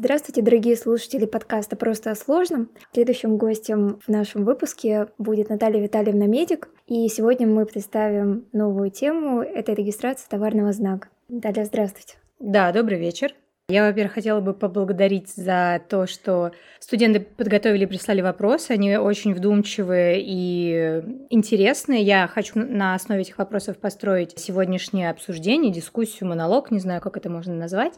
Здравствуйте, дорогие слушатели подкаста «Просто о сложном». Следующим гостем в нашем выпуске будет Наталья Витальевна Медик. И сегодня мы представим новую тему – это регистрация товарного знака. Наталья, здравствуйте. Да, добрый вечер. Я, во-первых, хотела бы поблагодарить за то, что студенты подготовили и прислали вопросы. Они очень вдумчивые и интересные. Я хочу на основе этих вопросов построить сегодняшнее обсуждение, дискуссию, монолог, не знаю, как это можно назвать.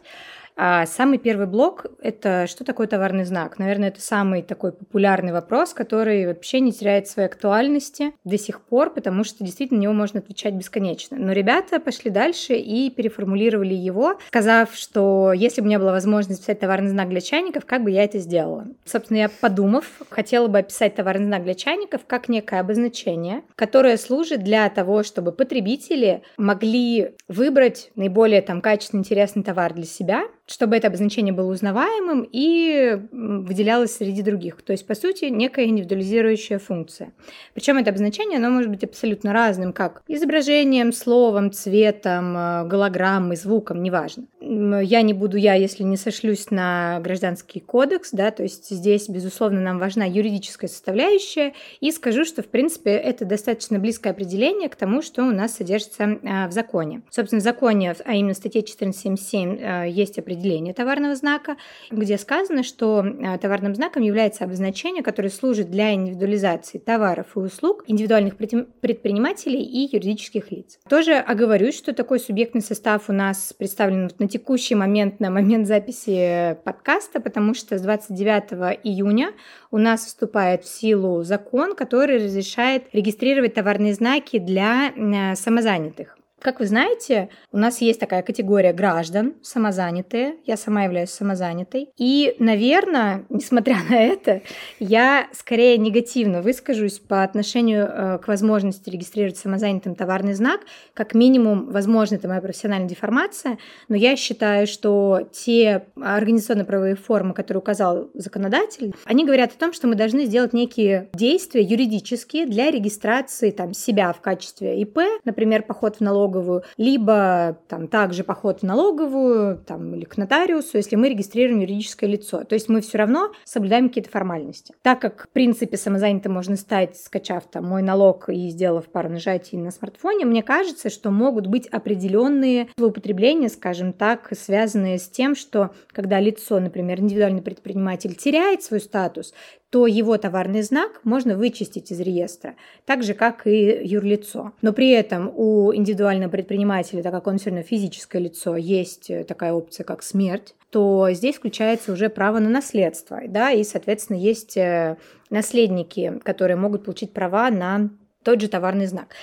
А самый первый блок – это что такое товарный знак? Наверное, это самый такой популярный вопрос, который вообще не теряет своей актуальности до сих пор, потому что действительно на него можно отвечать бесконечно. Но ребята пошли дальше и переформулировали его, сказав, что если бы у меня была возможность писать товарный знак для чайников, как бы я это сделала? Собственно, я, подумав, хотела бы описать товарный знак для чайников как некое обозначение, которое служит для того, чтобы потребители могли выбрать наиболее там качественный, интересный товар для себя, чтобы это обозначение было узнаваемым и выделялось среди других. То есть, по сути, некая индивидуализирующая функция. Причем это обозначение, оно может быть абсолютно разным, как изображением, словом, цветом, э, голограммой, звуком, неважно. Я не буду я, если не сошлюсь на гражданский кодекс, да, то есть здесь, безусловно, нам важна юридическая составляющая, и скажу, что, в принципе, это достаточно близкое определение к тому, что у нас содержится э, в законе. Собственно, в законе, а именно в статье 1477 э, есть определение определение товарного знака, где сказано, что э, товарным знаком является обозначение, которое служит для индивидуализации товаров и услуг индивидуальных предпринимателей и юридических лиц. Тоже оговорюсь, что такой субъектный состав у нас представлен на текущий момент, на момент записи подкаста, потому что с 29 июня у нас вступает в силу закон, который разрешает регистрировать товарные знаки для э, самозанятых. Как вы знаете, у нас есть такая категория граждан, самозанятые. Я сама являюсь самозанятой. И, наверное, несмотря на это, я скорее негативно выскажусь по отношению э, к возможности регистрировать самозанятым товарный знак. Как минимум, возможно, это моя профессиональная деформация, но я считаю, что те организационно-правовые формы, которые указал законодатель, они говорят о том, что мы должны сделать некие действия юридические для регистрации там, себя в качестве ИП, например, поход в налог налоговую, либо там также поход в налоговую там, или к нотариусу, если мы регистрируем юридическое лицо. То есть мы все равно соблюдаем какие-то формальности. Так как, в принципе, самозанятым можно стать, скачав там мой налог и сделав пару нажатий на смартфоне, мне кажется, что могут быть определенные злоупотребления, скажем так, связанные с тем, что когда лицо, например, индивидуальный предприниматель теряет свой статус, то его товарный знак можно вычистить из реестра, так же, как и юрлицо. Но при этом у индивидуального предпринимателя, так как он все равно физическое лицо, есть э, такая опция, как смерть, то здесь включается уже право на наследство, да, и, соответственно, есть э, наследники, которые могут получить права на тот же товарный знак.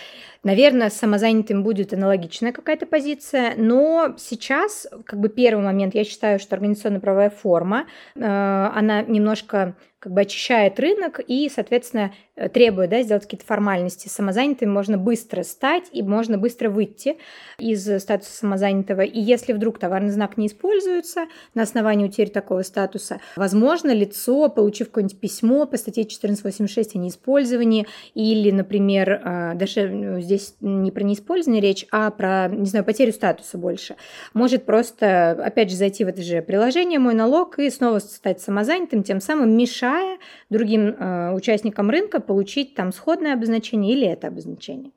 Наверное, с самозанятым будет аналогичная какая-то позиция, но сейчас, как бы первый момент, я считаю, что организационно-правовая форма, э, она немножко как бы очищает рынок и, соответственно, э, требует да, сделать какие-то формальности. Самозанятым можно быстро стать и можно быстро выйти из статуса самозанятого. И если вдруг товарный знак не используется на основании утери такого статуса, возможно, лицо, получив какое-нибудь письмо по статье 1486 о неиспользовании или, например, э, даже ну, здесь не про неиспользование речь, а про, не знаю, потерю статуса больше, может просто, опять же, зайти в это же приложение «Мой налог» и снова стать самозанятым, тем самым мешать мешая другим э, участникам рынка получить там сходное обозначение или это обозначение.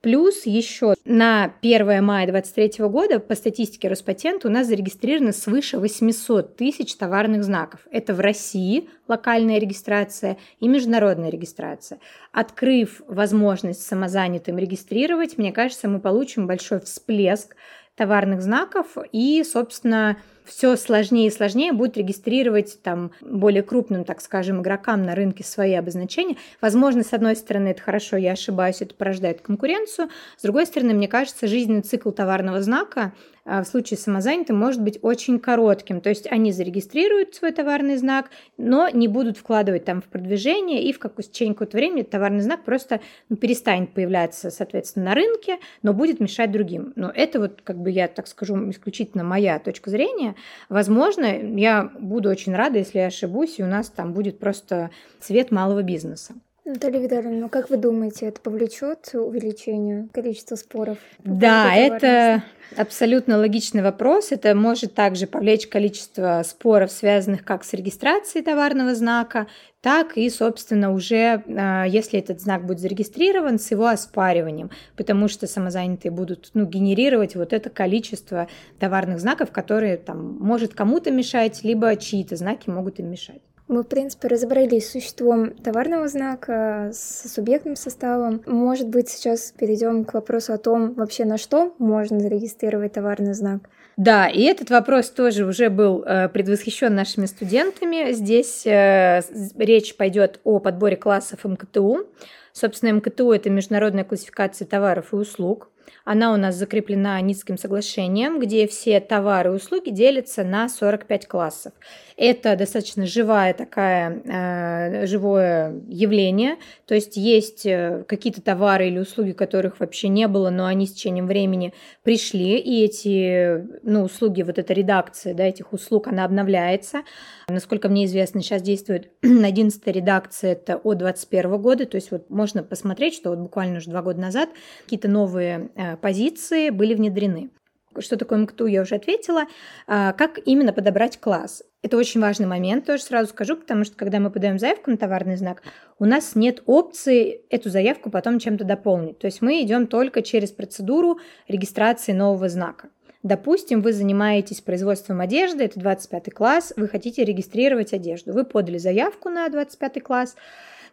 Плюс еще на 1 мая 2023 года по статистике Роспатента у нас зарегистрировано свыше 800 тысяч товарных знаков. Это в России локальная регистрация и международная регистрация. Открыв возможность самозанятым регистрировать, мне кажется, мы получим большой всплеск товарных знаков и, собственно, все сложнее и сложнее будет регистрировать там более крупным, так скажем, игрокам на рынке свои обозначения. Возможно, с одной стороны, это хорошо, я ошибаюсь, это порождает конкуренцию. С другой стороны, мне кажется, жизненный цикл товарного знака в случае самозанятым может быть очень коротким. То есть они зарегистрируют свой товарный знак, но не будут вкладывать там в продвижение, и в какое течение какого-то времени товарный знак просто ну, перестанет появляться, соответственно, на рынке, но будет мешать другим. Но это вот, как бы я так скажу, исключительно моя точка зрения. Возможно, я буду очень рада, если я ошибусь, и у нас там будет просто цвет малого бизнеса. Наталья Витальевна, ну как вы думаете, это повлечет увеличению количества споров? Да, это абсолютно логичный вопрос. Это может также повлечь количество споров, связанных как с регистрацией товарного знака, так и, собственно, уже, а, если этот знак будет зарегистрирован, с его оспариванием, потому что самозанятые будут ну, генерировать вот это количество товарных знаков, которые там может кому-то мешать, либо чьи-то знаки могут им мешать. Мы, в принципе, разобрались с существом товарного знака, с субъектным составом. Может быть, сейчас перейдем к вопросу о том, вообще на что можно зарегистрировать товарный знак. Да, и этот вопрос тоже уже был э, предвосхищен нашими студентами. Здесь э, речь пойдет о подборе классов МКТУ. Собственно, МКТУ – это международная классификация товаров и услуг. Она у нас закреплена Ницким соглашением, где все товары и услуги делятся на 45 классов. Это достаточно живая такая, э, живое явление, то есть есть э, какие-то товары или услуги, которых вообще не было, но они с течением времени пришли, и эти ну, услуги, вот эта редакция да, этих услуг, она обновляется. Насколько мне известно, сейчас действует 11 редакция, это от 2021 года, то есть вот можно посмотреть, что вот буквально уже два года назад какие-то новые позиции были внедрены. Что такое МКТУ, я уже ответила. А, как именно подобрать класс? Это очень важный момент, тоже сразу скажу, потому что когда мы подаем заявку на товарный знак, у нас нет опции эту заявку потом чем-то дополнить. То есть мы идем только через процедуру регистрации нового знака. Допустим, вы занимаетесь производством одежды, это 25 класс, вы хотите регистрировать одежду. Вы подали заявку на 25 класс,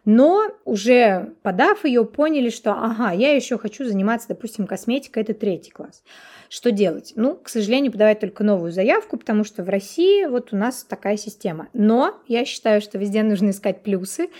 но уже подав ее, поняли, что ага, я еще хочу заниматься, допустим, косметикой, это третий класс. Что делать? Ну, к сожалению, подавать только новую заявку, потому что в России вот у нас такая система. Но я считаю, что везде нужно искать плюсы.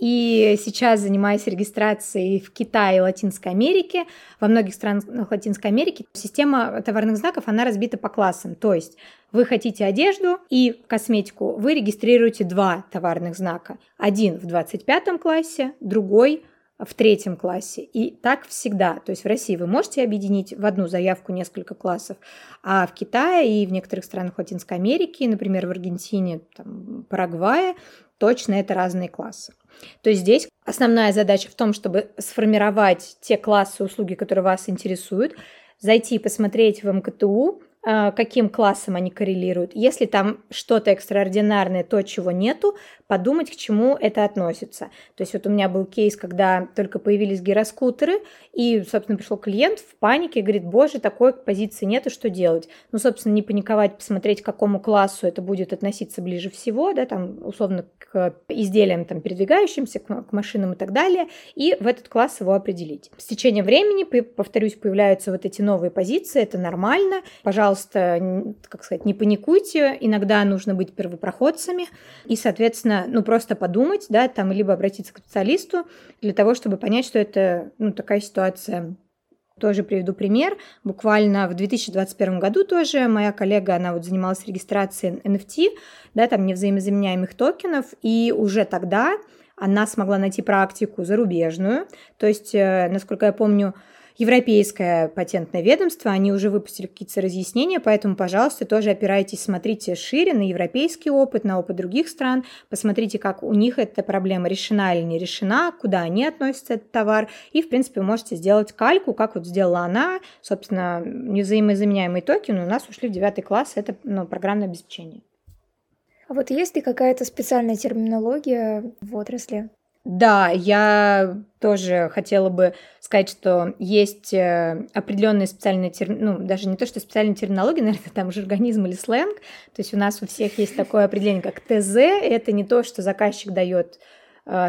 И сейчас, занимаясь регистрацией в Китае и Латинской Америке, во многих странах Латинской Америки, система товарных знаков, она разбита по классам. То есть вы хотите одежду и косметику, вы регистрируете два товарных знака. Один в 25 классе, другой в третьем классе. И так всегда. То есть в России вы можете объединить в одну заявку несколько классов, а в Китае и в некоторых странах Латинской Америки, например, в Аргентине, там, Парагвае, точно это разные классы. То есть здесь основная задача в том, чтобы сформировать те классы услуги, которые вас интересуют, зайти и посмотреть в МКТУ, каким классом они коррелируют. Если там что-то экстраординарное, то, чего нету, подумать, к чему это относится. То есть вот у меня был кейс, когда только появились гироскутеры, и, собственно, пришел клиент в панике, говорит, боже, такой позиции нету, что делать? Ну, собственно, не паниковать, посмотреть, к какому классу это будет относиться ближе всего, да, там, условно, к изделиям, там, передвигающимся, к, к машинам и так далее, и в этот класс его определить. С течением времени, повторюсь, появляются вот эти новые позиции, это нормально. Пожалуйста, как сказать, не паникуйте, иногда нужно быть первопроходцами, и, соответственно, ну, просто подумать, да, там, либо обратиться к специалисту для того, чтобы понять, что это, ну, такая ситуация. Тоже приведу пример. Буквально в 2021 году тоже моя коллега, она вот занималась регистрацией NFT, да, там невзаимозаменяемых токенов, и уже тогда она смогла найти практику зарубежную. То есть, э, насколько я помню, Европейское патентное ведомство, они уже выпустили какие-то разъяснения, поэтому, пожалуйста, тоже опирайтесь, смотрите шире на европейский опыт, на опыт других стран, посмотрите, как у них эта проблема решена или не решена, куда они относятся этот товар, и, в принципе, можете сделать кальку, как вот сделала она, собственно, невзаимозаменяемые токены у нас ушли в девятый класс, это ну, программное обеспечение. А вот есть ли какая-то специальная терминология в отрасли? Да, я тоже хотела бы сказать, что есть э, определенные специальные термины, ну, даже не то, что специальные терминологии, наверное, там жаргонизм или сленг. То есть у нас у всех есть такое определение, как ТЗ. Это не то, что заказчик дает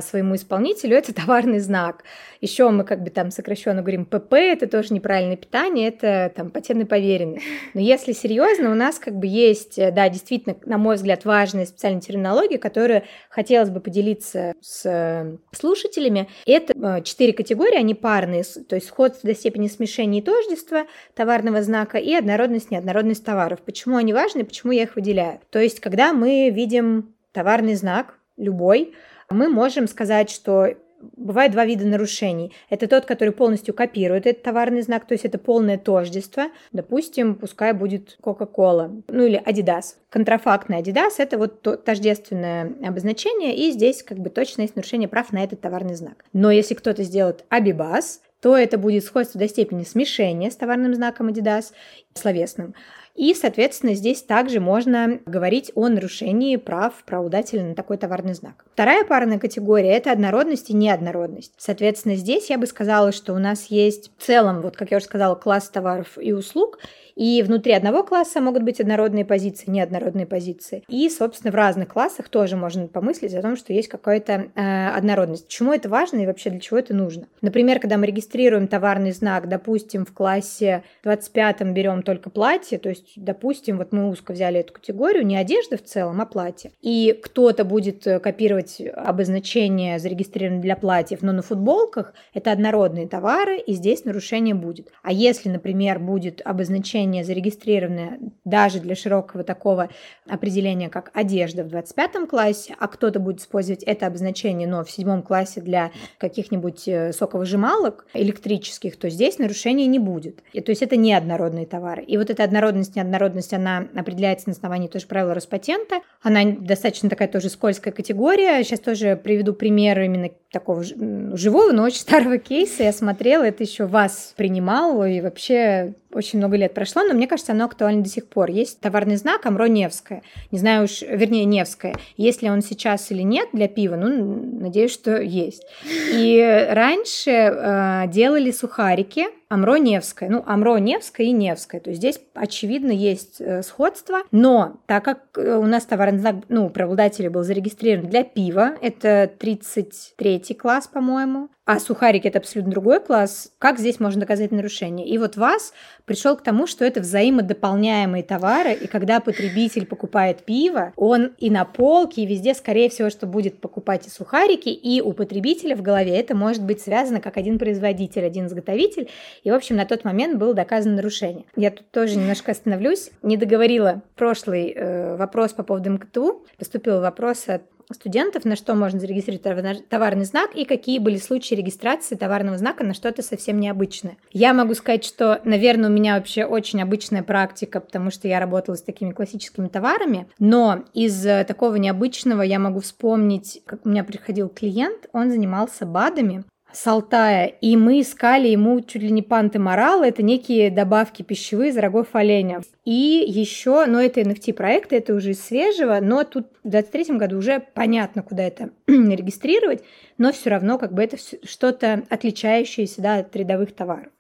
своему исполнителю, это товарный знак. Еще мы как бы там сокращенно говорим ПП, это тоже неправильное питание, это там патентный поверенный. Но если серьезно, у нас как бы есть, э, да, действительно, на мой взгляд, важная специальная терминология, которую хотелось бы поделиться с э, слушателями. Это э, четыре категории, они парные, то есть сходство до степени смешения и тождества товарного знака и однородность, неоднородность товаров. Почему они важны, почему я их выделяю? То есть, когда мы видим товарный знак, любой, мы можем сказать, что бывает два вида нарушений. Это тот, который полностью копирует этот товарный знак, то есть это полное тождество. Допустим, пускай будет Coca-Cola, ну или Adidas. Контрафактный Adidas – это вот то, тождественное обозначение, и здесь как бы точно есть нарушение прав на этот товарный знак. Но если кто-то сделает Abibas, то это будет сходство до степени смешения с товарным знаком Adidas, словесным. И, соответственно, здесь также можно говорить о нарушении прав правообладателя на такой товарный знак. Вторая парная категория – это однородность и неоднородность. Соответственно, здесь я бы сказала, что у нас есть в целом, вот как я уже сказала, класс товаров и услуг, и внутри одного класса могут быть однородные позиции, неоднородные позиции. И, собственно, в разных классах тоже можно помыслить о том, что есть какая-то э, однородность. Почему это важно и вообще для чего это нужно? Например, когда мы регистрируем товарный знак, допустим, в классе 25 берем только платье, то есть, допустим, вот мы узко взяли эту категорию, не одежда в целом, а платье. И кто-то будет э, копировать обозначение, зарегистрированное для платьев, но на футболках это однородные товары, и здесь нарушение будет. А если, например, будет обозначение зарегистрированное даже для широкого такого определения, как одежда в 25 классе, а кто-то будет использовать это обозначение, но в седьмом классе для каких-нибудь э, соковыжималок электрических, то здесь нарушений не будет. И, то есть это неоднородные товары. И вот эта однородность, неоднородность, она определяется на основании тоже правила Роспатента. Она достаточно такая тоже скользкая категория. Сейчас тоже приведу пример именно такого живого, но очень старого кейса. Я смотрела, это еще вас принимал, и вообще очень много лет прошло, но мне кажется, оно актуально до сих пор. Есть товарный знак Амро Невская. Не знаю уж, вернее, Невская. Есть ли он сейчас или нет для пива, ну, надеюсь, что есть. И раньше э, делали сухарики Амро Невская. Ну, Амро Невская и Невская. То есть здесь, очевидно, есть э, сходство. Но так как э, у нас товарный знак, ну, правообладателя был зарегистрирован для пива, это 33 класс, по-моему, а сухарики это абсолютно другой класс, как здесь можно доказать нарушение? И вот вас пришел к тому, что это взаимодополняемые товары, и когда потребитель покупает пиво, он и на полке, и везде, скорее всего, что будет покупать и сухарики, и у потребителя в голове это может быть связано как один производитель, один изготовитель, и, в общем, на тот момент было доказано нарушение. Я тут тоже немножко остановлюсь. Не договорила прошлый э, вопрос по поводу МКТУ. Поступил вопрос от студентов, на что можно зарегистрировать товарный знак и какие были случаи регистрации товарного знака на что-то совсем необычное. Я могу сказать, что, наверное, у меня вообще очень обычная практика, потому что я работала с такими классическими товарами, но из э, такого необычного я могу вспомнить, как у меня приходил клиент, он занимался БАДами, с Алтая, и мы искали ему чуть ли не панты морал, это некие добавки пищевые из рогов оленя. И еще, но это NFT проект, это уже из свежего, но тут в 2023 году уже понятно, куда это регистрировать, но все равно как бы это что-то отличающееся да, от рядовых товаров.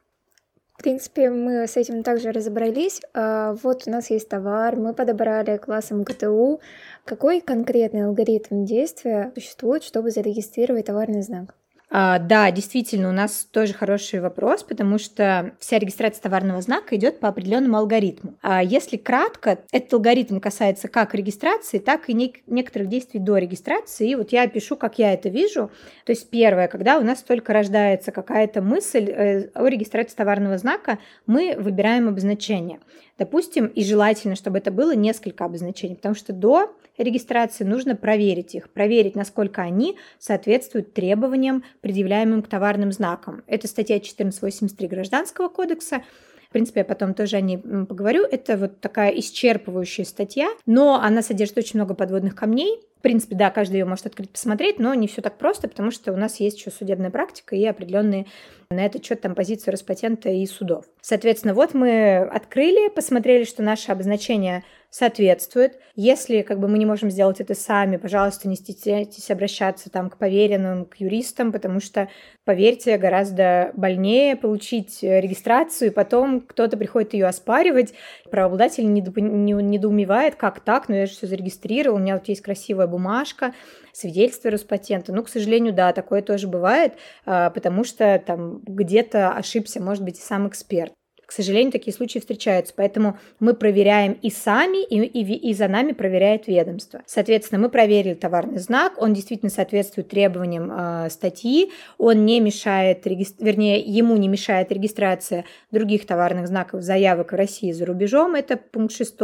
В принципе, мы с этим также разобрались. А, вот у нас есть товар, мы подобрали классом ГТУ. Какой конкретный алгоритм действия существует, чтобы зарегистрировать товарный знак? А, да, действительно, у нас тоже хороший вопрос, потому что вся регистрация товарного знака идет по определенному алгоритму. А если кратко, этот алгоритм касается как регистрации, так и нек- некоторых действий до регистрации. И вот я пишу, как я это вижу. То есть первое, когда у нас только рождается какая-то мысль э, о регистрации товарного знака, мы выбираем обозначение. Допустим, и желательно, чтобы это было несколько обозначений, потому что до регистрации нужно проверить их, проверить, насколько они соответствуют требованиям, предъявляемым к товарным знакам. Это статья 1483 Гражданского кодекса. В принципе, я потом тоже о ней поговорю. Это вот такая исчерпывающая статья, но она содержит очень много подводных камней. В принципе, да, каждый ее может открыть, посмотреть, но не все так просто, потому что у нас есть еще судебная практика и определенные на этот счет там позиции Роспатента и судов. Соответственно, вот мы открыли, посмотрели, что наше обозначение соответствует. Если как бы мы не можем сделать это сами, пожалуйста, не стесняйтесь обращаться там к поверенным, к юристам, потому что, поверьте, гораздо больнее получить регистрацию, и потом кто-то приходит ее оспаривать, правообладатель недоумевает, как так, но я же все зарегистрировал, у меня вот есть красивая бумажка, свидетельство Роспатента. Ну, к сожалению, да, такое тоже бывает, а, потому что там где-то ошибся, может быть, и сам эксперт. К сожалению, такие случаи встречаются, поэтому мы проверяем и сами, и, и, и за нами проверяет ведомство. Соответственно, мы проверили товарный знак, он действительно соответствует требованиям э, статьи, он не мешает, вернее, ему не мешает регистрация других товарных знаков заявок в России за рубежом, это пункт 6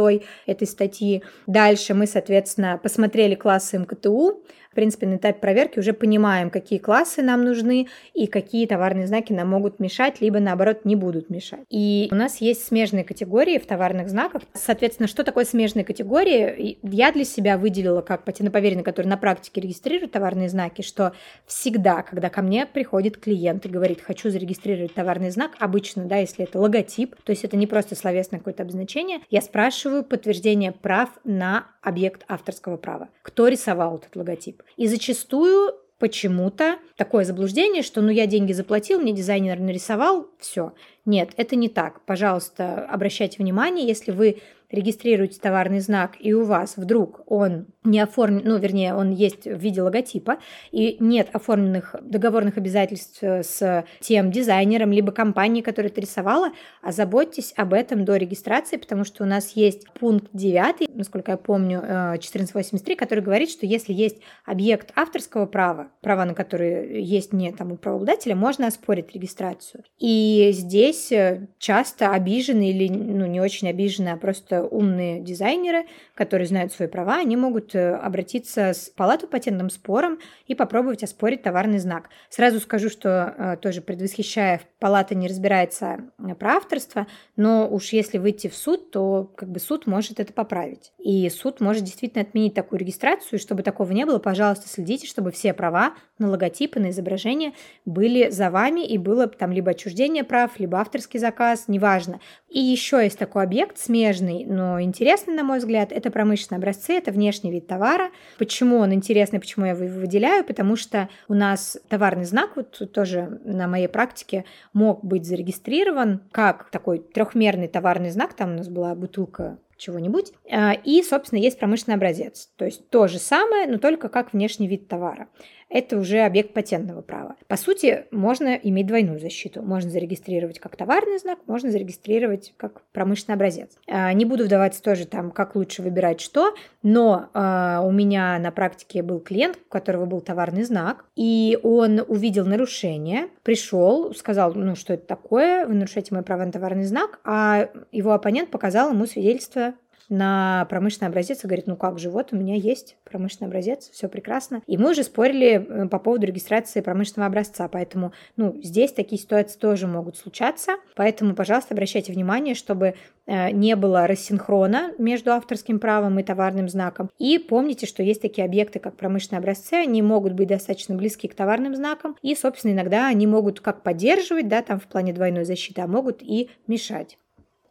этой статьи. Дальше мы, соответственно, посмотрели классы МКТУ, принципе, на этапе проверки уже понимаем, какие классы нам нужны и какие товарные знаки нам могут мешать, либо, наоборот, не будут мешать. И у нас есть смежные категории в товарных знаках. Соответственно, что такое смежные категории? Я для себя выделила как патентоповеренный, который на практике регистрирует товарные знаки, что всегда, когда ко мне приходит клиент и говорит, хочу зарегистрировать товарный знак, обычно, да, если это логотип, то есть это не просто словесное какое-то обозначение, я спрашиваю подтверждение прав на объект авторского права. Кто рисовал этот логотип? И зачастую почему-то такое заблуждение, что ну я деньги заплатил, мне дизайнер нарисовал, все. Нет, это не так. Пожалуйста, обращайте внимание, если вы регистрируете товарный знак, и у вас вдруг он не оформлен, ну, вернее, он есть в виде логотипа, и нет оформленных договорных обязательств с тем дизайнером, либо компанией, которая это рисовала, озаботьтесь об этом до регистрации, потому что у нас есть пункт 9, насколько я помню, 1483, э, который говорит, что если есть объект авторского права, права на которые есть не там у правообладателя, можно оспорить регистрацию. И здесь э, часто обижены или, ну, не очень обижены, а просто умные дизайнеры, которые знают свои права, они могут э, обратиться с палату патентным спором и попробовать оспорить товарный знак. Сразу скажу, что э, тоже предвосхищая, палата не разбирается э, про авторство, но уж если выйти в суд, то как бы суд может это поправить. И суд может действительно отменить такую регистрацию, и чтобы такого не было, пожалуйста, следите, чтобы все права на логотипы, на изображение были за вами, и было там либо отчуждение прав, либо авторский заказ, неважно. И еще есть такой объект смежный, но интересный, на мой взгляд, это промышленные образцы, это внешний вид товара. Почему он интересный, почему я его выделяю? Потому что у нас товарный знак, вот тоже на моей практике, мог быть зарегистрирован как такой трехмерный товарный знак, там у нас была бутылка чего-нибудь. А, и, собственно, есть промышленный образец. То есть то же самое, но только как внешний вид товара это уже объект патентного права. По сути, можно иметь двойную защиту. Можно зарегистрировать как товарный знак, можно зарегистрировать как промышленный образец. А, не буду вдаваться тоже там, как лучше выбирать что, но а, у меня на практике был клиент, у которого был товарный знак, и он увидел нарушение, пришел, сказал, ну что это такое, вы нарушаете мой право на товарный знак, а его оппонент показал ему свидетельство на промышленный образец и говорит, ну как же, вот у меня есть промышленный образец, все прекрасно. И мы уже спорили э, по поводу регистрации промышленного образца, поэтому, ну, здесь такие ситуации тоже могут случаться, поэтому, пожалуйста, обращайте внимание, чтобы э, не было рассинхрона между авторским правом и товарным знаком. И помните, что есть такие объекты, как промышленные образцы, они могут быть достаточно близки к товарным знакам, и, собственно, иногда они могут как поддерживать, да, там в плане двойной защиты, а могут и мешать.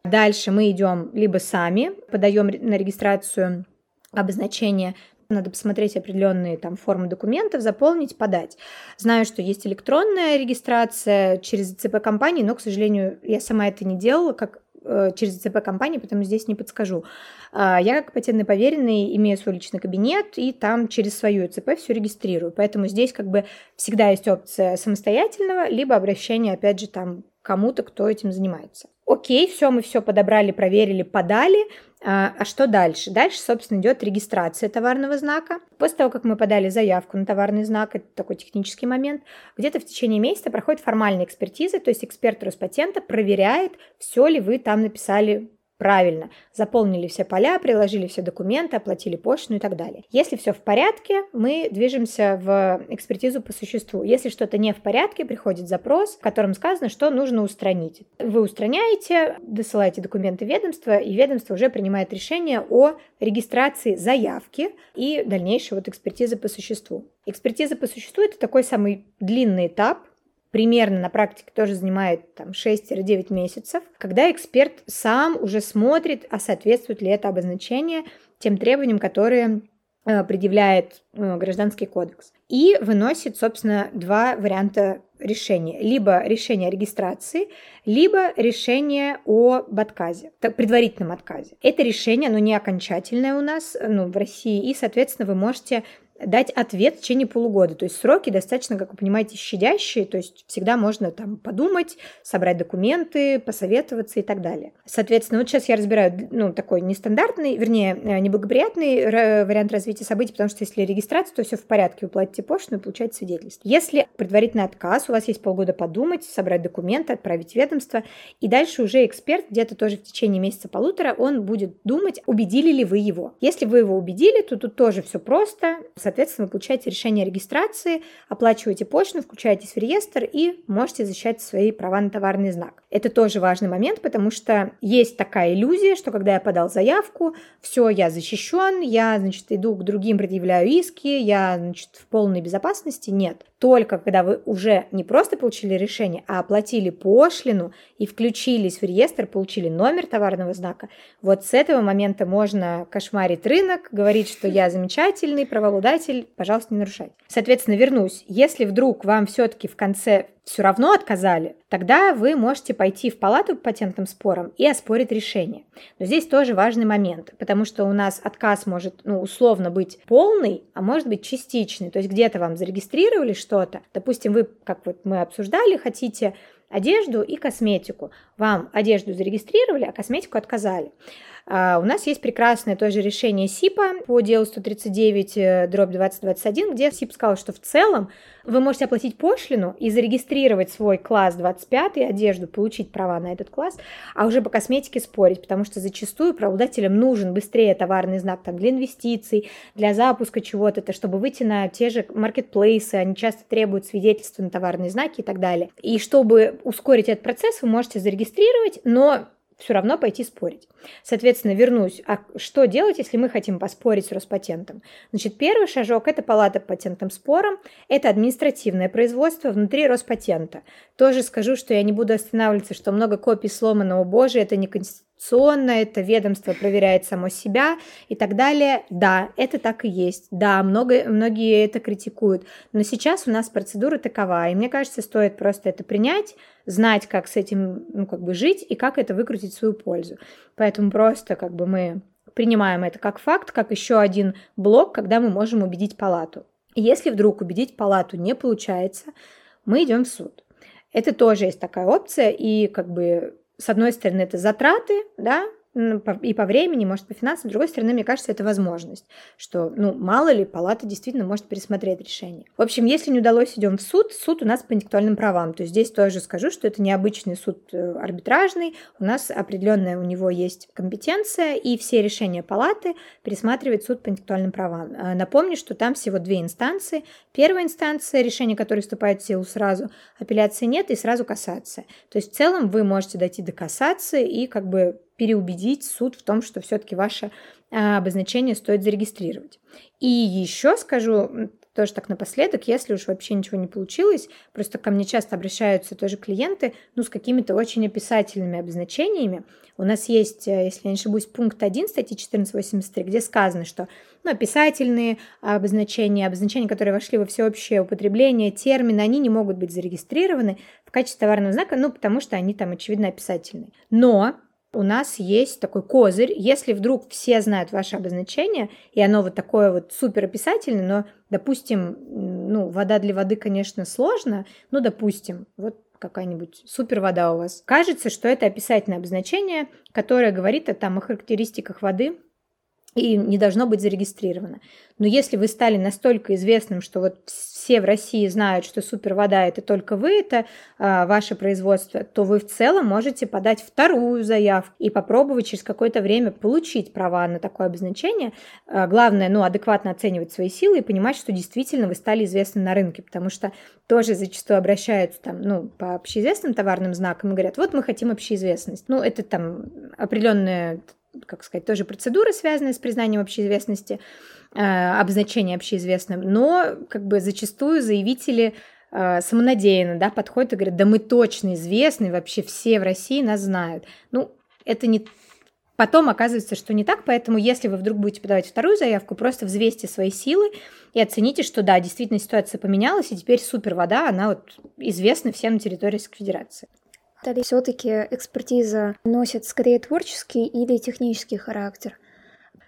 Дальше мы идем либо сами, подаем на регистрацию обозначение надо посмотреть определенные там формы документов, заполнить, подать. Знаю, что есть электронная регистрация через ЦП компании, но, к сожалению, я сама это не делала, как э, через ЦП компании, поэтому здесь не подскажу. А, я как патентный поверенный имею свой личный кабинет и там через свою ЦП все регистрирую. Поэтому здесь как бы всегда есть опция самостоятельного, либо обращения, опять же, там кому-то, кто этим занимается. Окей, все, мы все подобрали, проверили, подали. А, а что дальше? Дальше, собственно, идет регистрация товарного знака. После того, как мы подали заявку на товарный знак, это такой технический момент, где-то в течение месяца проходит формальная экспертиза, то есть эксперт Роспатента проверяет, все ли вы там написали Правильно. Заполнили все поля, приложили все документы, оплатили пошлину и так далее. Если все в порядке, мы движемся в экспертизу по существу. Если что-то не в порядке, приходит запрос, в котором сказано, что нужно устранить. Вы устраняете, досылаете документы ведомства, и ведомство уже принимает решение о регистрации заявки и дальнейшей вот экспертизы по существу. Экспертиза по существу – это такой самый длинный этап, примерно на практике тоже занимает там 6-9 месяцев, когда эксперт сам уже смотрит, а соответствует ли это обозначение тем требованиям, которые э, предъявляет э, Гражданский кодекс. И выносит, собственно, два варианта решения. Либо решение о регистрации, либо решение об отказе, предварительном отказе. Это решение, оно не окончательное у нас ну, в России, и, соответственно, вы можете дать ответ в течение полугода. То есть сроки достаточно, как вы понимаете, щадящие, то есть всегда можно там подумать, собрать документы, посоветоваться и так далее. Соответственно, вот сейчас я разбираю ну, такой нестандартный, вернее, э, неблагоприятный вариант развития событий, потому что если регистрация, то все в порядке, вы платите пошлину и получаете свидетельство. Если предварительный отказ, у вас есть полгода подумать, собрать документы, отправить ведомство, и дальше уже эксперт где-то тоже в течение месяца-полутора, он будет думать, убедили ли вы его. Если вы его убедили, то тут тоже все просто, соответственно, вы получаете решение о регистрации, оплачиваете пошлину, включаетесь в реестр и можете защищать свои права на товарный знак. Это тоже важный момент, потому что есть такая иллюзия, что когда я подал заявку, все, я защищен, я, значит, иду к другим, предъявляю иски, я, значит, в полной безопасности. Нет. Только когда вы уже не просто получили решение, а оплатили пошлину и включились в реестр, получили номер товарного знака, вот с этого момента можно кошмарить рынок, говорить, что я замечательный правообладатель, пожалуйста, не нарушать. Соответственно, вернусь. Если вдруг вам все-таки в конце все равно отказали, тогда вы можете пойти в палату по патентным спорам и оспорить решение. Но здесь тоже важный момент, потому что у нас отказ может, ну, условно быть полный, а может быть частичный. То есть где-то вам зарегистрировали что-то, допустим, вы, как вот мы обсуждали, хотите одежду и косметику. Вам одежду зарегистрировали, а косметику отказали. А, у нас есть прекрасное тоже решение СИПа по делу 139 э, дробь 2021, где СИП сказал, что в целом вы можете оплатить пошлину и зарегистрировать свой класс 25 одежду, получить права на этот класс, а уже по косметике спорить, потому что зачастую правообладателям нужен быстрее товарный знак там, для инвестиций, для запуска чего-то, это чтобы выйти на те же маркетплейсы, они часто требуют свидетельства на товарные знаки и так далее. И чтобы ускорить этот процесс, вы можете зарегистрировать, но все равно пойти спорить. Соответственно, вернусь. А что делать, если мы хотим поспорить с Роспатентом? Значит, первый шажок – это палата по патентным спорам, это административное производство внутри Роспатента. Тоже скажу, что я не буду останавливаться, что много копий сломанного боже, это не конституционно, это ведомство проверяет само себя и так далее. Да, это так и есть. Да, много, многие это критикуют. Но сейчас у нас процедура такова, и мне кажется, стоит просто это принять, знать, как с этим, ну, как бы жить и как это выкрутить в свою пользу. Поэтому просто как бы мы принимаем это как факт, как еще один блок, когда мы можем убедить палату. Если вдруг убедить палату не получается, мы идем в суд. Это тоже есть такая опция, и как бы с одной стороны это затраты, да, и по времени, может, по финансам. С другой стороны, мне кажется, это возможность, что, ну, мало ли, палата действительно может пересмотреть решение. В общем, если не удалось, идем в суд. Суд у нас по интеллектуальным правам. То есть здесь тоже скажу, что это необычный суд э, арбитражный. У нас определенная у него есть компетенция, и все решения палаты пересматривает суд по интеллектуальным правам. А, напомню, что там всего две инстанции. Первая инстанция, решение которой вступает в силу сразу, апелляции нет, и сразу кассация. То есть в целом вы можете дойти до кассации и как бы переубедить суд в том, что все-таки ваше а, обозначение стоит зарегистрировать. И еще скажу, тоже так напоследок, если уж вообще ничего не получилось, просто ко мне часто обращаются тоже клиенты, ну, с какими-то очень описательными обозначениями. У нас есть, э, если я не ошибусь, пункт 1 статьи 1483, где сказано, что ну, описательные обозначения, обозначения, которые вошли во всеобщее употребление, термины, они не могут быть зарегистрированы в качестве товарного знака, ну, потому что они там, очевидно, описательные. Но у нас есть такой козырь. Если вдруг все знают ваше обозначение, и оно вот такое вот супер описательное, но, допустим, ну, вода для воды, конечно, сложно, но, допустим, вот какая-нибудь супер вода у вас. Кажется, что это описательное обозначение, которое говорит о, там, о характеристиках воды, и не должно быть зарегистрировано. Но если вы стали настолько известным, что вот все в России знают, что супервода это только вы, это а, ваше производство, то вы в целом можете подать вторую заявку и попробовать через какое-то время получить права на такое обозначение. А, главное, ну, адекватно оценивать свои силы и понимать, что действительно вы стали известны на рынке, потому что тоже зачастую обращаются там, ну, по общеизвестным товарным знакам и говорят, вот мы хотим общеизвестность. Ну, это там определенная как сказать, тоже процедуры, связанные с признанием общеизвестности, э, обозначение общеизвестным, но как бы зачастую заявители э, самонадеянно да, подходят и говорят, да мы точно известны, вообще все в России нас знают. Ну, это не Потом оказывается, что не так, поэтому если вы вдруг будете подавать вторую заявку, просто взвесьте свои силы и оцените, что да, действительно ситуация поменялась, и теперь супер вода, она вот известна всем на территории Федерации. Все-таки экспертиза носит скорее творческий или технический характер?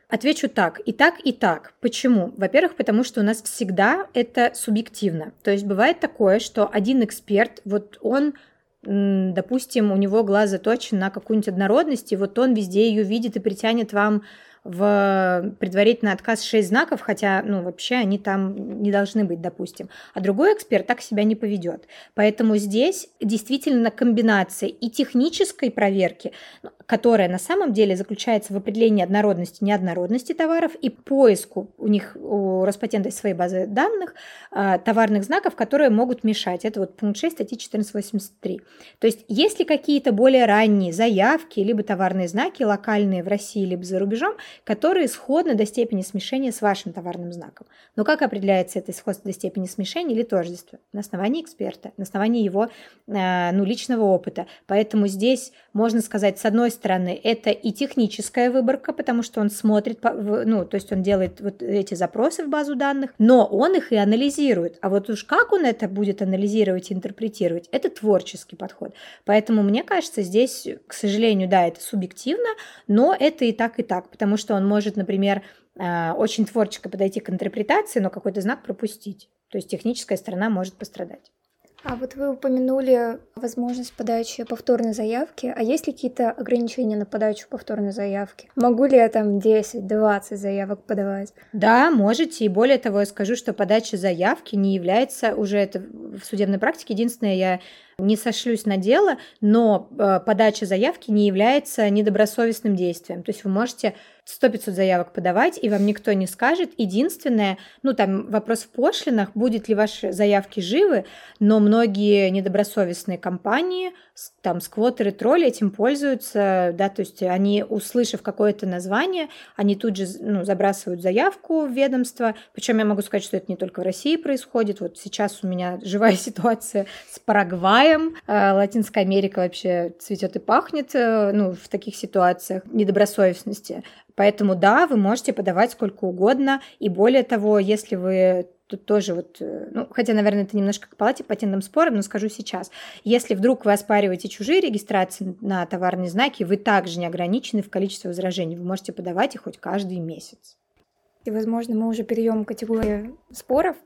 Отвечу так, и так, и так. Почему? Во-первых, потому что у нас всегда это субъективно. То есть бывает такое, что один эксперт, вот он допустим, у него глаз заточен на какую-нибудь однородность, и вот он везде ее видит и притянет вам в предварительный отказ 6 знаков, хотя, ну, вообще они там не должны быть, допустим. А другой эксперт так себя не поведет. Поэтому здесь действительно комбинация и технической проверки. Которая на самом деле заключается в определении однородности, неоднородности товаров и поиску у них, у Роспатента своей базы данных, а, товарных знаков, которые могут мешать. Это вот пункт 6 статьи 1483. То есть, если какие-то более ранние заявки, либо товарные знаки локальные в России, либо за рубежом, которые сходны до степени смешения с вашим товарным знаком. Но как определяется это сходство до степени смешения или тождества? На основании эксперта, на основании его а, ну, личного опыта. Поэтому здесь можно сказать, с одной стороны, это и техническая выборка, потому что он смотрит, ну, то есть он делает вот эти запросы в базу данных, но он их и анализирует. А вот уж как он это будет анализировать и интерпретировать, это творческий подход. Поэтому мне кажется, здесь, к сожалению, да, это субъективно, но это и так, и так, потому что он может, например, а, очень творчески подойти к интерпретации, но какой-то знак пропустить. То есть техническая сторона может пострадать. А вот вы упомянули возможность подачи повторной заявки. А есть ли какие-то ограничения на подачу повторной заявки? Могу ли я там 10-20 заявок подавать? Да, можете. И более того, я скажу, что подача заявки не является уже это в судебной практике. Единственное, я не сошлюсь на дело, но э, подача заявки не является недобросовестным действием. То есть вы можете 100-500 заявок подавать, и вам никто не скажет. Единственное, ну там вопрос в пошлинах, будет ли ваши заявки живы, но многие недобросовестные компании, там сквотеры, тролли этим пользуются, да, то есть они, услышав какое-то название, они тут же ну, забрасывают заявку в ведомство, причем я могу сказать, что это не только в России происходит, вот сейчас у меня живая ситуация с Парагваем, э, Латинская Америка вообще цветет и пахнет, э, ну, в таких ситуациях недобросовестности. Поэтому да, вы можете подавать сколько угодно. И более того, если вы тут тоже вот, э, ну, хотя, наверное, это немножко к палате патентным спорам, но скажу сейчас. Если вдруг вы оспариваете чужие регистрации на товарные знаки, вы также не ограничены в количестве возражений. Вы можете подавать их хоть каждый месяц. И, возможно, мы уже перейдем к категории споров.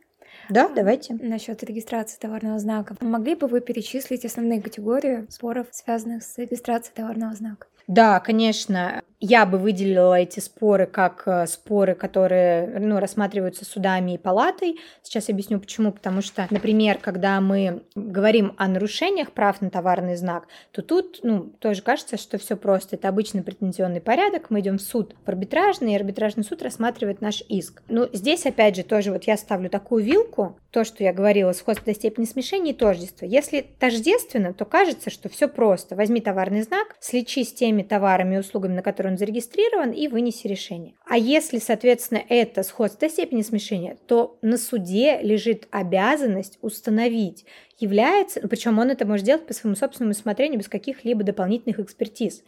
Да, давайте. Насчет регистрации товарного знака. Могли бы вы перечислить основные категории споров, связанных с регистрацией товарного знака? Да, конечно. Я бы выделила эти споры как э, споры, которые ну, рассматриваются судами и палатой. Сейчас объясню почему. Потому что, например, когда мы говорим о нарушениях прав на товарный знак, то тут ну, тоже кажется, что все просто. Это обычный претензионный порядок. Мы идем в суд в арбитражный, и арбитражный суд рассматривает наш иск. Но здесь, опять же, тоже вот я ставлю такую вилку, то, что я говорила, сходство до степени смешения и тождества. Если тождественно, то кажется, что все просто. Возьми товарный знак, слечи с теми товарами и услугами, на которые он зарегистрирован, и вынеси решение. А если, соответственно, это сходство степени смешения, то на суде лежит обязанность установить, является, причем он это может делать по своему собственному усмотрению без каких-либо дополнительных экспертиз.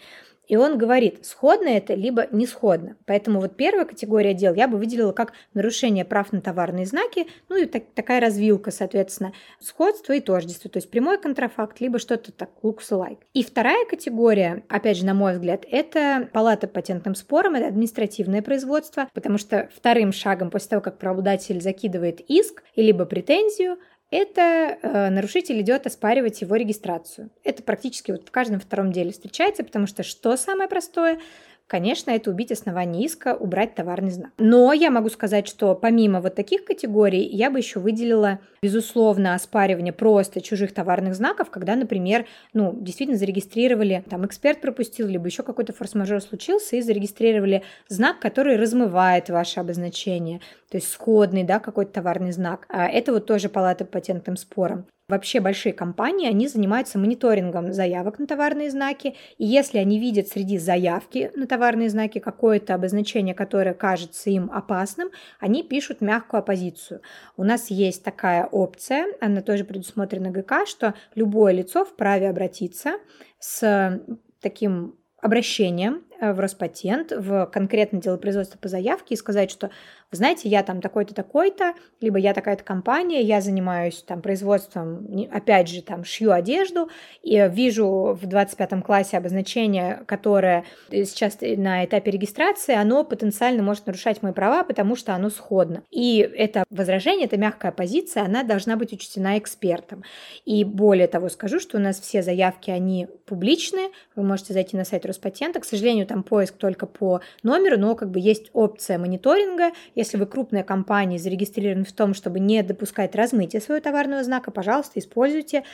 И он говорит, сходно это, либо не сходно. Поэтому вот первая категория дел я бы выделила как нарушение прав на товарные знаки, ну и так, такая развилка, соответственно, сходство и тождество, то есть прямой контрафакт, либо что-то так, alike. И вторая категория, опять же, на мой взгляд, это палата патентным спором, это административное производство, потому что вторым шагом после того, как правообладатель закидывает иск, либо претензию, это э, нарушитель идет оспаривать его регистрацию. Это практически вот в каждом втором деле встречается, потому что что самое простое? Конечно, это убить основание иска, убрать товарный знак. Но я могу сказать, что помимо вот таких категорий, я бы еще выделила, безусловно, оспаривание просто чужих товарных знаков, когда, например, ну, действительно зарегистрировали, там, эксперт пропустил, либо еще какой-то форс-мажор случился, и зарегистрировали знак, который размывает ваше обозначение, то есть сходный, да, какой-то товарный знак. А это вот тоже палата по патентным спорам. Вообще большие компании, они занимаются мониторингом заявок на товарные знаки, и если они видят среди заявки на товарные знаки какое-то обозначение, которое кажется им опасным, они пишут мягкую оппозицию. У нас есть такая опция, она тоже предусмотрена ГК, что любое лицо вправе обратиться с таким обращением в Роспатент, в конкретное дело производства по заявке и сказать, что вы знаете, я там такой-то, такой-то, либо я такая-то компания, я занимаюсь там производством, опять же, там шью одежду, и вижу в 25 классе обозначение, которое сейчас на этапе регистрации, оно потенциально может нарушать мои права, потому что оно сходно. И это возражение, это мягкая позиция, она должна быть учтена экспертом. И более того скажу, что у нас все заявки, они публичные, вы можете зайти на сайт Роспатента, к сожалению, там поиск только по номеру, но как бы есть опция мониторинга, если вы крупная компания, зарегистрированы в том, чтобы не допускать размытия своего товарного знака, пожалуйста, используйте.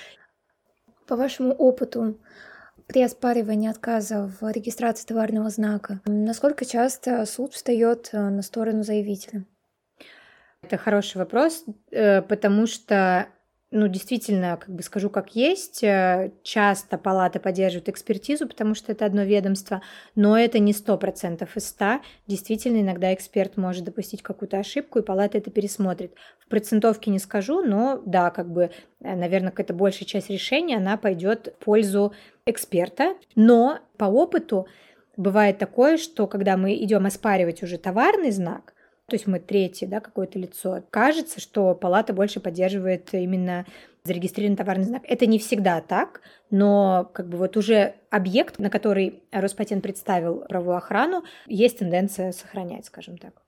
По вашему опыту, При оспаривании отказа в регистрации товарного знака, насколько часто суд встает э, на сторону заявителя? Это хороший вопрос, э, потому что ну, действительно, как бы скажу как есть, э, часто палата поддерживает экспертизу, потому что это одно ведомство, но это не 100% из 100. Действительно, иногда эксперт может допустить какую-то ошибку, и палата это пересмотрит. В процентовке не скажу, но да, как бы, э, наверное, какая-то большая часть решения, она пойдет в пользу эксперта. Но по опыту бывает такое, что когда мы идем оспаривать уже товарный знак, то есть мы третье, да, какое-то лицо. Кажется, что палата больше поддерживает именно зарегистрированный товарный знак. Это не всегда так, но как бы вот уже объект, на который Роспатент представил правовую охрану, есть тенденция сохранять, скажем так.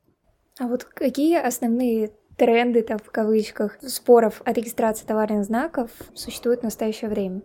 А вот какие основные тренды, там, в кавычках, споров о регистрации товарных знаков существуют в настоящее время?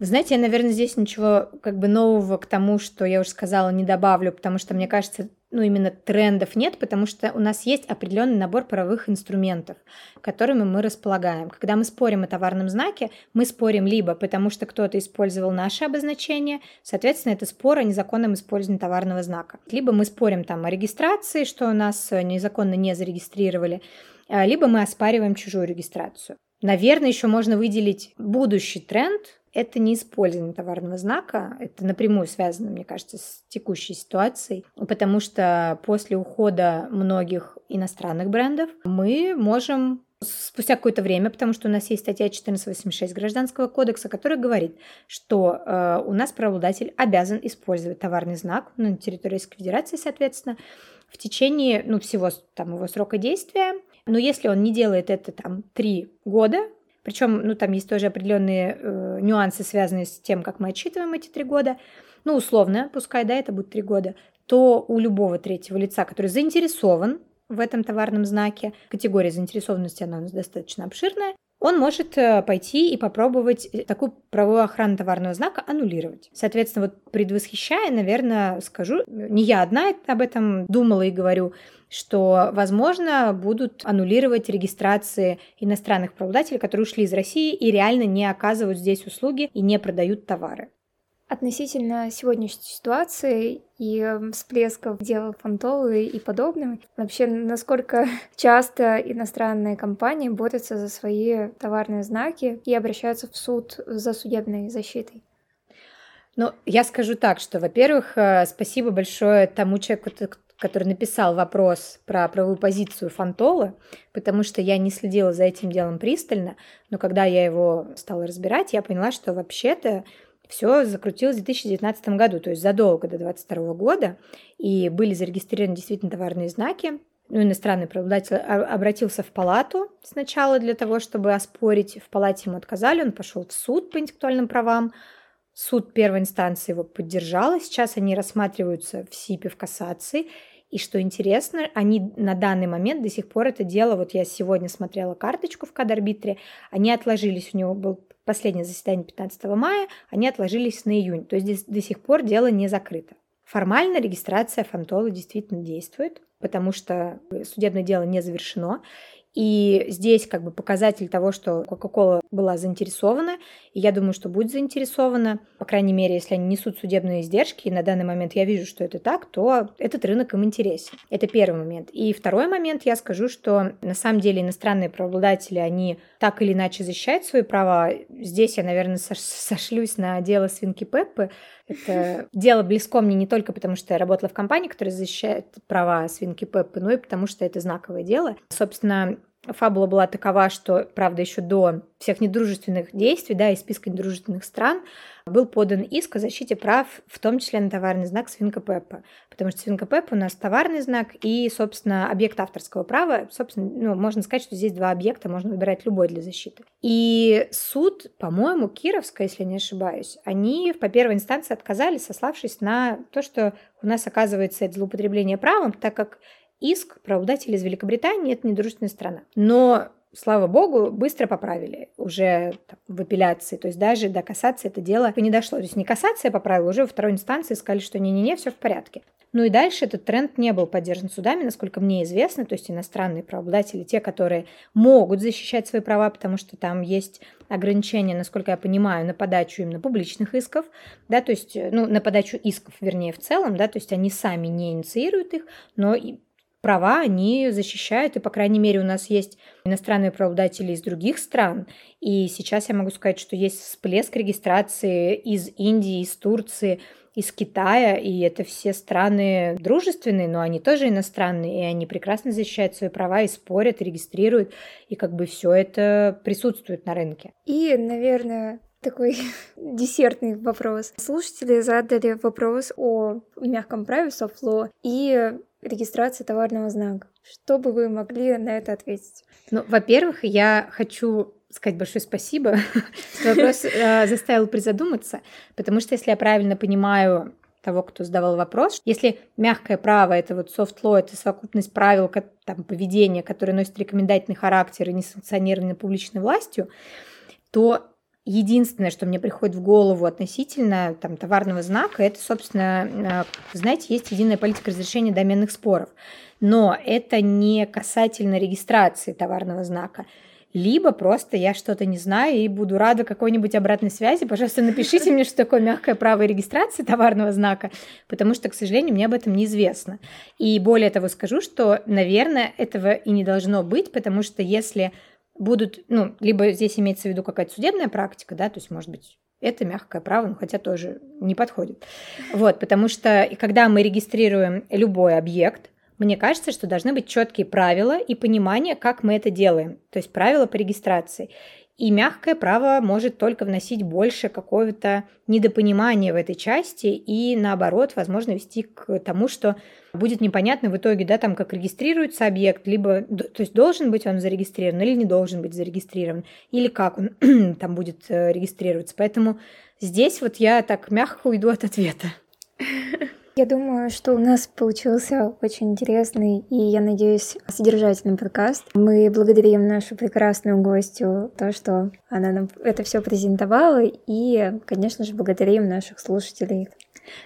Вы знаете, я, наверное, здесь ничего как бы нового к тому, что я уже сказала, не добавлю, потому что, мне кажется, ну, именно трендов нет, потому что у нас есть определенный набор правовых инструментов, которыми мы располагаем. Когда мы спорим о товарном знаке, мы спорим либо потому, что кто-то использовал наше обозначение, соответственно, это спор о незаконном использовании товарного знака. Либо мы спорим там о регистрации, что у нас незаконно не зарегистрировали, а, либо мы оспариваем чужую регистрацию. Наверное, еще можно выделить будущий тренд, это не использование товарного знака, это напрямую связано, мне кажется, с текущей ситуацией, потому что после ухода многих иностранных брендов мы можем спустя какое-то время, потому что у нас есть статья 1486 Гражданского кодекса, которая говорит, что э, у нас правообладатель обязан использовать товарный знак на территории Российской Федерации, соответственно, в течение ну, всего там, его срока действия. Но если он не делает это там три года, причем, ну, там есть тоже определенные э, нюансы, связанные с тем, как мы отчитываем эти три года. Ну, условно, пускай, да, это будет три года, то у любого третьего лица, который заинтересован в этом товарном знаке, категория заинтересованности, она у нас достаточно обширная, он может э, пойти и попробовать такую правовую охрану товарного знака аннулировать. Соответственно, вот предвосхищая, наверное, скажу, не я одна об этом думала и говорю, что, возможно, будут аннулировать регистрации иностранных правообладателей, которые ушли из России и реально не оказывают здесь услуги и не продают товары. Относительно сегодняшней ситуации и всплесков дела Фонтовой и подобным, вообще насколько часто иностранные компании борются за свои товарные знаки и обращаются в суд за судебной защитой? Ну, я скажу так, что, во-первых, э, спасибо большое тому человеку, который написал вопрос про правовую позицию Фонтолы, потому что я не следила за этим делом пристально, но когда я его стала разбирать, я поняла, что вообще-то все закрутилось в 2019 году, то есть задолго до 2022 года, и были зарегистрированы действительно товарные знаки. Ну, иностранный правообладатель обратился в палату сначала для того, чтобы оспорить. В палате ему отказали, он пошел в суд по интеллектуальным правам. Суд первой инстанции его поддержал, сейчас они рассматриваются в СИПе в кассации. И что интересно, они на данный момент до сих пор это дело, вот я сегодня смотрела карточку в кадарбитре, они отложились, у него был последнее заседание 15 мая, они отложились на июнь. То есть здесь до сих пор дело не закрыто. Формально регистрация фантола действительно действует, потому что судебное дело не завершено, и здесь как бы показатель того, что Coca-Cola была заинтересована, и я думаю, что будет заинтересована, по крайней мере, если они несут судебные издержки, и на данный момент я вижу, что это так, то этот рынок им интересен. Это первый момент. И второй момент, я скажу, что на самом деле иностранные правообладатели, они так или иначе защищают свои права. Здесь я, наверное, сошлюсь на дело свинки Пеппы, это дело близко мне не только потому, что я работала в компании, которая защищает права свинки Пеппы, но и потому, что это знаковое дело. Собственно, фабула была такова, что, правда, еще до всех недружественных действий, да, из списка недружественных стран, был подан иск о защите прав, в том числе на товарный знак свинка Пеппа. Потому что свинка Пеппа у нас товарный знак и, собственно, объект авторского права. Собственно, ну, можно сказать, что здесь два объекта, можно выбирать любой для защиты. И суд, по-моему, Кировская, если не ошибаюсь, они по первой инстанции отказались, сославшись на то, что у нас оказывается это злоупотребление правом, так как иск правообладателя из Великобритании – это недружественная страна. Но слава богу, быстро поправили уже там, в апелляции. То есть даже до касации это дело не дошло. То есть не касация поправила, уже во второй инстанции сказали, что не-не-не, все в порядке. Ну и дальше этот тренд не был поддержан судами, насколько мне известно, то есть иностранные правообладатели, те, которые могут защищать свои права, потому что там есть ограничения, насколько я понимаю, на подачу именно публичных исков, да, то есть, ну, на подачу исков, вернее, в целом, да, то есть они сами не инициируют их, но права они защищают, и, по крайней мере, у нас есть иностранные правообладатели из других стран, и сейчас я могу сказать, что есть всплеск регистрации из Индии, из Турции, из Китая, и это все страны дружественные, но они тоже иностранные, и они прекрасно защищают свои права и спорят, и регистрируют, и как бы все это присутствует на рынке. И, наверное, такой десертный вопрос. Слушатели задали вопрос о мягком праве law и регистрации товарного знака. Что бы вы могли на это ответить? Ну, во-первых, я хочу сказать большое спасибо, вопрос э, заставил призадуматься, потому что, если я правильно понимаю того, кто задавал вопрос, если мягкое право, это вот soft law, это совокупность правил там, поведения, которые носят рекомендательный характер и не санкционированы публичной властью, то единственное, что мне приходит в голову относительно там, товарного знака, это, собственно, э, знаете, есть единая политика разрешения доменных споров. Но это не касательно регистрации товарного знака либо просто я что-то не знаю и буду рада какой-нибудь обратной связи. Пожалуйста, напишите мне, что такое мягкое право регистрации товарного знака, потому что, к сожалению, мне об этом неизвестно. И более того скажу, что, наверное, этого и не должно быть, потому что если будут, ну, либо здесь имеется в виду какая-то судебная практика, да, то есть, может быть, это мягкое право, но хотя тоже не подходит. Вот, потому что когда мы регистрируем любой объект, мне кажется, что должны быть четкие правила и понимание, как мы это делаем, то есть правила по регистрации. И мягкое право может только вносить больше какого-то недопонимания в этой части и, наоборот, возможно, вести к тому, что будет непонятно в итоге, да, там, как регистрируется объект, либо, то есть должен быть он зарегистрирован или не должен быть зарегистрирован, или как он там будет э, регистрироваться. Поэтому здесь вот я так мягко уйду от ответа. Я думаю, что у нас получился очень интересный и, я надеюсь, содержательный подкаст. Мы благодарим нашу прекрасную гостью то, что она нам это все презентовала, и, конечно же, благодарим наших слушателей.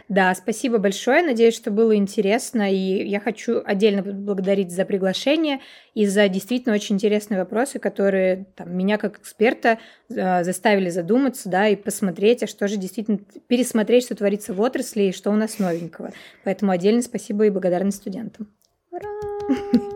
Да, спасибо большое. Надеюсь, что было интересно. И я хочу отдельно поблагодарить за приглашение и за действительно очень интересные вопросы, которые там, меня как эксперта э, заставили задуматься, да, и посмотреть, а что же действительно, пересмотреть, что творится в отрасли и что у нас новенького. Поэтому отдельно спасибо и благодарность студентам. Ура!